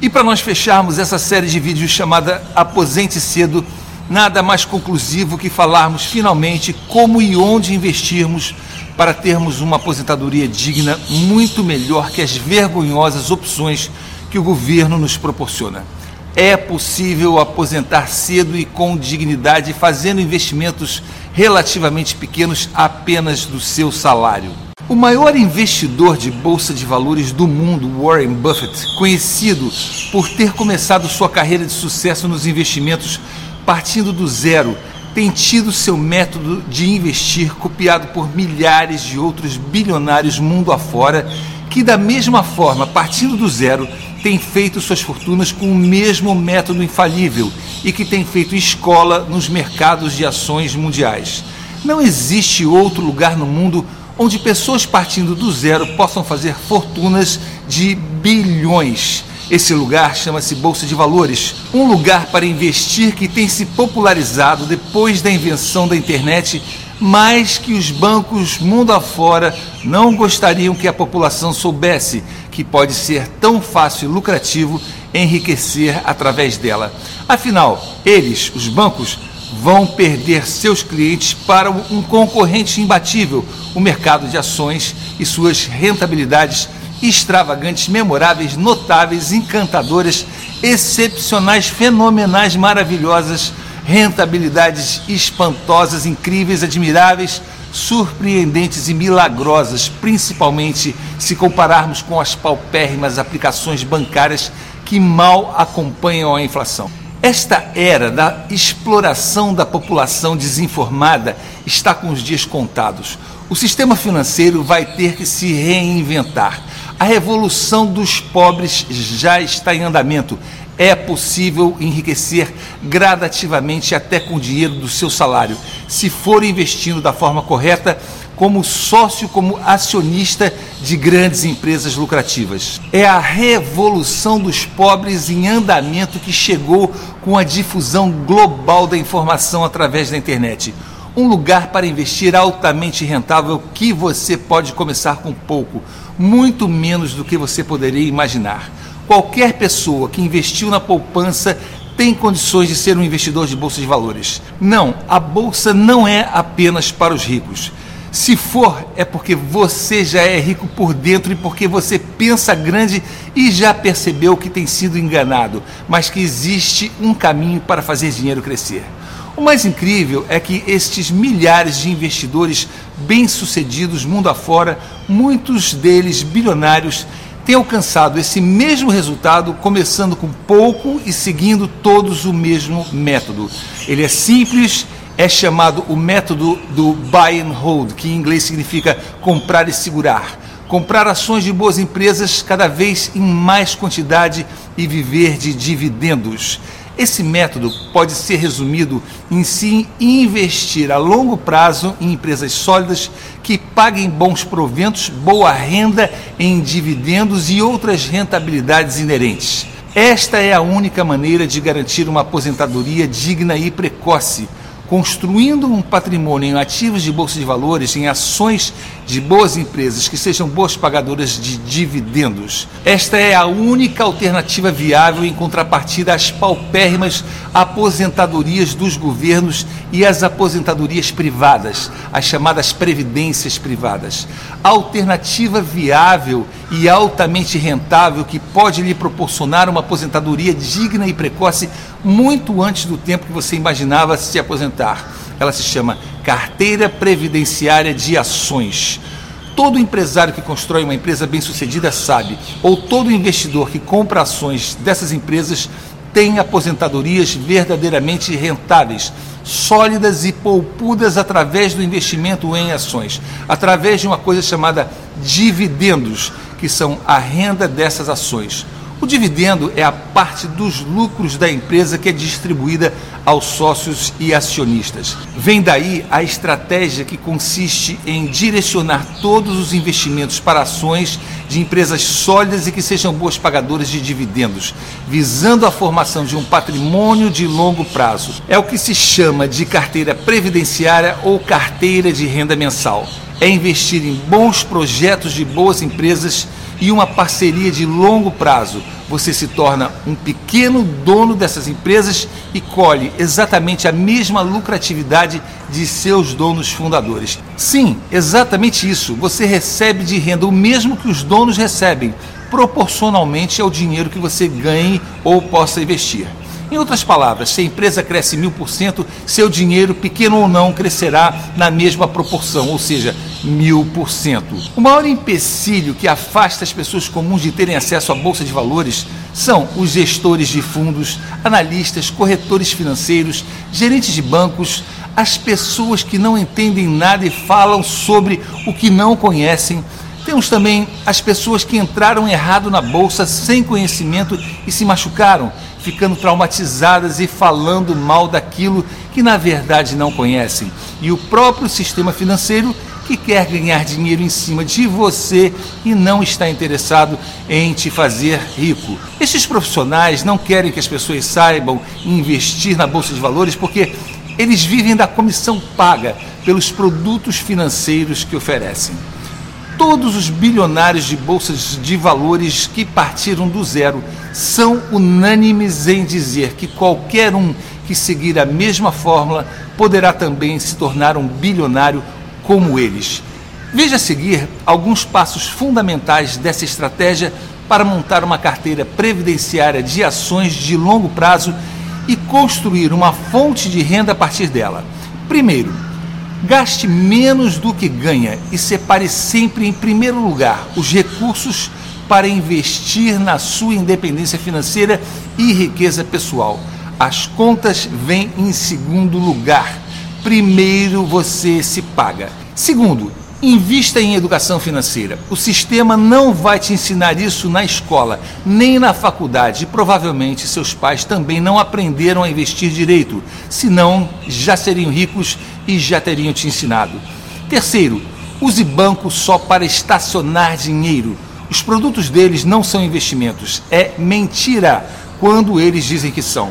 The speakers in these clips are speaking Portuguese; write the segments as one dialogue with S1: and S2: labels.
S1: E para nós fecharmos essa série de vídeos chamada Aposente Cedo, nada mais conclusivo que falarmos finalmente como e onde investirmos para termos uma aposentadoria digna muito melhor que as vergonhosas opções que o governo nos proporciona. É possível aposentar cedo e com dignidade fazendo investimentos relativamente pequenos apenas do seu salário. O maior investidor de bolsa de valores do mundo, Warren Buffett, conhecido por ter começado sua carreira de sucesso nos investimentos partindo do zero, tem tido seu método de investir copiado por milhares de outros bilionários mundo afora, que da mesma forma, partindo do zero, têm feito suas fortunas com o mesmo método infalível e que tem feito escola nos mercados de ações mundiais. Não existe outro lugar no mundo onde pessoas partindo do zero possam fazer fortunas de bilhões. Esse lugar chama-se Bolsa de Valores, um lugar para investir que tem se popularizado depois da invenção da internet, mas que os bancos mundo afora não gostariam que a população soubesse que pode ser tão fácil e lucrativo enriquecer através dela. Afinal, eles, os bancos, vão perder seus clientes para um concorrente imbatível, o mercado de ações e suas rentabilidades extravagantes, memoráveis, notáveis, encantadoras, excepcionais, fenomenais, maravilhosas, rentabilidades espantosas, incríveis, admiráveis, surpreendentes e milagrosas, principalmente se compararmos com as paupérrimas aplicações bancárias que mal acompanham a inflação. Esta era da exploração da população desinformada está com os dias contados. O sistema financeiro vai ter que se reinventar. A revolução dos pobres já está em andamento. É possível enriquecer gradativamente até com o dinheiro do seu salário, se for investindo da forma correta, como sócio, como acionista de grandes empresas lucrativas. É a revolução dos pobres em andamento que chegou com a difusão global da informação através da internet um lugar para investir altamente rentável que você pode começar com pouco, muito menos do que você poderia imaginar. Qualquer pessoa que investiu na poupança tem condições de ser um investidor de bolsa de valores. Não, a bolsa não é apenas para os ricos. Se for, é porque você já é rico por dentro e porque você pensa grande e já percebeu que tem sido enganado, mas que existe um caminho para fazer dinheiro crescer. O mais incrível é que estes milhares de investidores bem-sucedidos mundo afora, muitos deles bilionários, têm alcançado esse mesmo resultado começando com pouco e seguindo todos o mesmo método. Ele é simples, é chamado o método do buy and hold, que em inglês significa comprar e segurar. Comprar ações de boas empresas cada vez em mais quantidade e viver de dividendos. Esse método pode ser resumido em sim investir a longo prazo em empresas sólidas que paguem bons proventos, boa renda em dividendos e outras rentabilidades inerentes. Esta é a única maneira de garantir uma aposentadoria digna e precoce construindo um patrimônio em ativos de bolsa de valores, em ações de boas empresas que sejam boas pagadoras de dividendos. Esta é a única alternativa viável em contrapartida às paupérrimas aposentadorias dos governos e às aposentadorias privadas, as chamadas previdências privadas. Alternativa viável e altamente rentável que pode lhe proporcionar uma aposentadoria digna e precoce muito antes do tempo que você imaginava se aposentar. Ela se chama Carteira Previdenciária de Ações. Todo empresário que constrói uma empresa bem-sucedida sabe, ou todo investidor que compra ações dessas empresas tem aposentadorias verdadeiramente rentáveis, sólidas e poupudas através do investimento em ações, através de uma coisa chamada dividendos, que são a renda dessas ações. O dividendo é a parte dos lucros da empresa que é distribuída aos sócios e acionistas. Vem daí a estratégia que consiste em direcionar todos os investimentos para ações de empresas sólidas e que sejam boas pagadoras de dividendos, visando a formação de um patrimônio de longo prazo. É o que se chama de carteira previdenciária ou carteira de renda mensal. É investir em bons projetos de boas empresas e uma parceria de longo prazo. Você se torna um pequeno dono dessas empresas e colhe exatamente a mesma lucratividade de seus donos fundadores. Sim, exatamente isso. Você recebe de renda o mesmo que os donos recebem, proporcionalmente ao dinheiro que você ganhe ou possa investir. Em outras palavras, se a empresa cresce mil por cento, seu dinheiro, pequeno ou não, crescerá na mesma proporção, ou seja, mil por cento. O maior empecilho que afasta as pessoas comuns de terem acesso à bolsa de valores são os gestores de fundos, analistas, corretores financeiros, gerentes de bancos, as pessoas que não entendem nada e falam sobre o que não conhecem. Temos também as pessoas que entraram errado na bolsa sem conhecimento e se machucaram ficando traumatizadas e falando mal daquilo que na verdade não conhecem. E o próprio sistema financeiro que quer ganhar dinheiro em cima de você e não está interessado em te fazer rico. Estes profissionais não querem que as pessoas saibam investir na bolsa de valores porque eles vivem da comissão paga pelos produtos financeiros que oferecem. Todos os bilionários de bolsas de valores que partiram do zero são unânimes em dizer que qualquer um que seguir a mesma fórmula poderá também se tornar um bilionário como eles. Veja a seguir alguns passos fundamentais dessa estratégia para montar uma carteira previdenciária de ações de longo prazo e construir uma fonte de renda a partir dela. Primeiro, Gaste menos do que ganha e separe sempre em primeiro lugar os recursos para investir na sua independência financeira e riqueza pessoal. As contas vêm em segundo lugar. Primeiro você se paga. Segundo, Invista em educação financeira. O sistema não vai te ensinar isso na escola, nem na faculdade. Provavelmente seus pais também não aprenderam a investir direito, senão já seriam ricos e já teriam te ensinado. Terceiro, use banco só para estacionar dinheiro. Os produtos deles não são investimentos, é mentira quando eles dizem que são.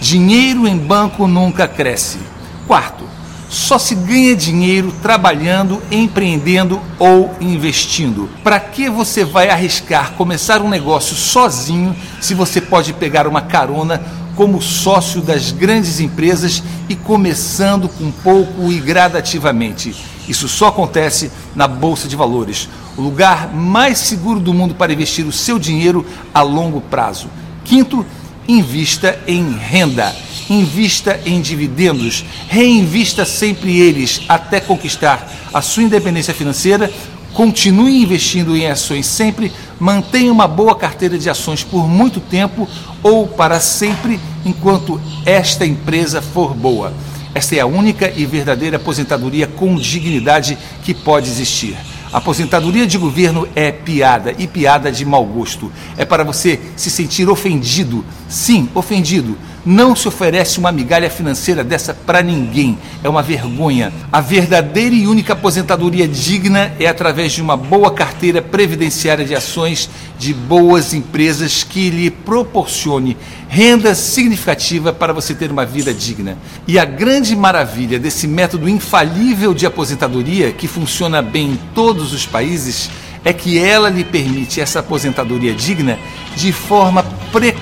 S1: Dinheiro em banco nunca cresce. Quarto, só se ganha dinheiro trabalhando, empreendendo ou investindo. Para que você vai arriscar começar um negócio sozinho se você pode pegar uma carona como sócio das grandes empresas e começando com pouco e gradativamente? Isso só acontece na Bolsa de Valores, o lugar mais seguro do mundo para investir o seu dinheiro a longo prazo. Quinto, invista em renda invista em dividendos, reinvista sempre eles até conquistar a sua independência financeira, continue investindo em ações sempre, mantenha uma boa carteira de ações por muito tempo ou para sempre enquanto esta empresa for boa. Esta é a única e verdadeira aposentadoria com dignidade que pode existir. Aposentadoria de governo é piada e piada de mau gosto. É para você se sentir ofendido. Sim, ofendido não se oferece uma migalha financeira dessa para ninguém. É uma vergonha. A verdadeira e única aposentadoria digna é através de uma boa carteira previdenciária de ações de boas empresas que lhe proporcione renda significativa para você ter uma vida digna. E a grande maravilha desse método infalível de aposentadoria, que funciona bem em todos os países, é que ela lhe permite essa aposentadoria digna de forma precoce.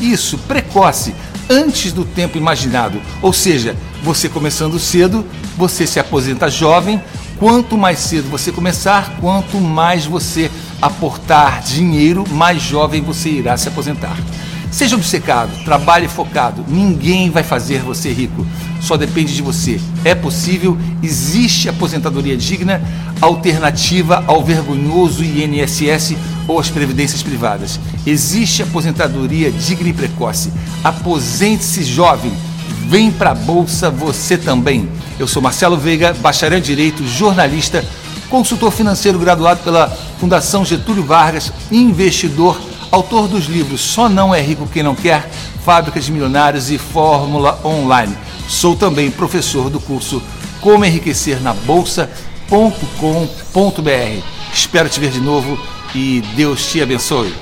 S1: Isso, precoce, antes do tempo imaginado. Ou seja, você começando cedo, você se aposenta jovem. Quanto mais cedo você começar, quanto mais você aportar dinheiro, mais jovem você irá se aposentar. Seja obcecado, trabalhe focado, ninguém vai fazer você rico. Só depende de você. É possível, existe aposentadoria digna, alternativa ao vergonhoso INSS ou às previdências privadas. Existe aposentadoria digna e precoce. Aposente-se jovem. Vem para a bolsa você também. Eu sou Marcelo Veiga, bacharel em direito, jornalista, consultor financeiro graduado pela Fundação Getúlio Vargas, investidor autor dos livros Só Não É Rico Quem Não Quer, Fábricas de Milionários e Fórmula Online. Sou também professor do curso Como Enriquecer na Bolsa.com.br. Espero te ver de novo e Deus te abençoe.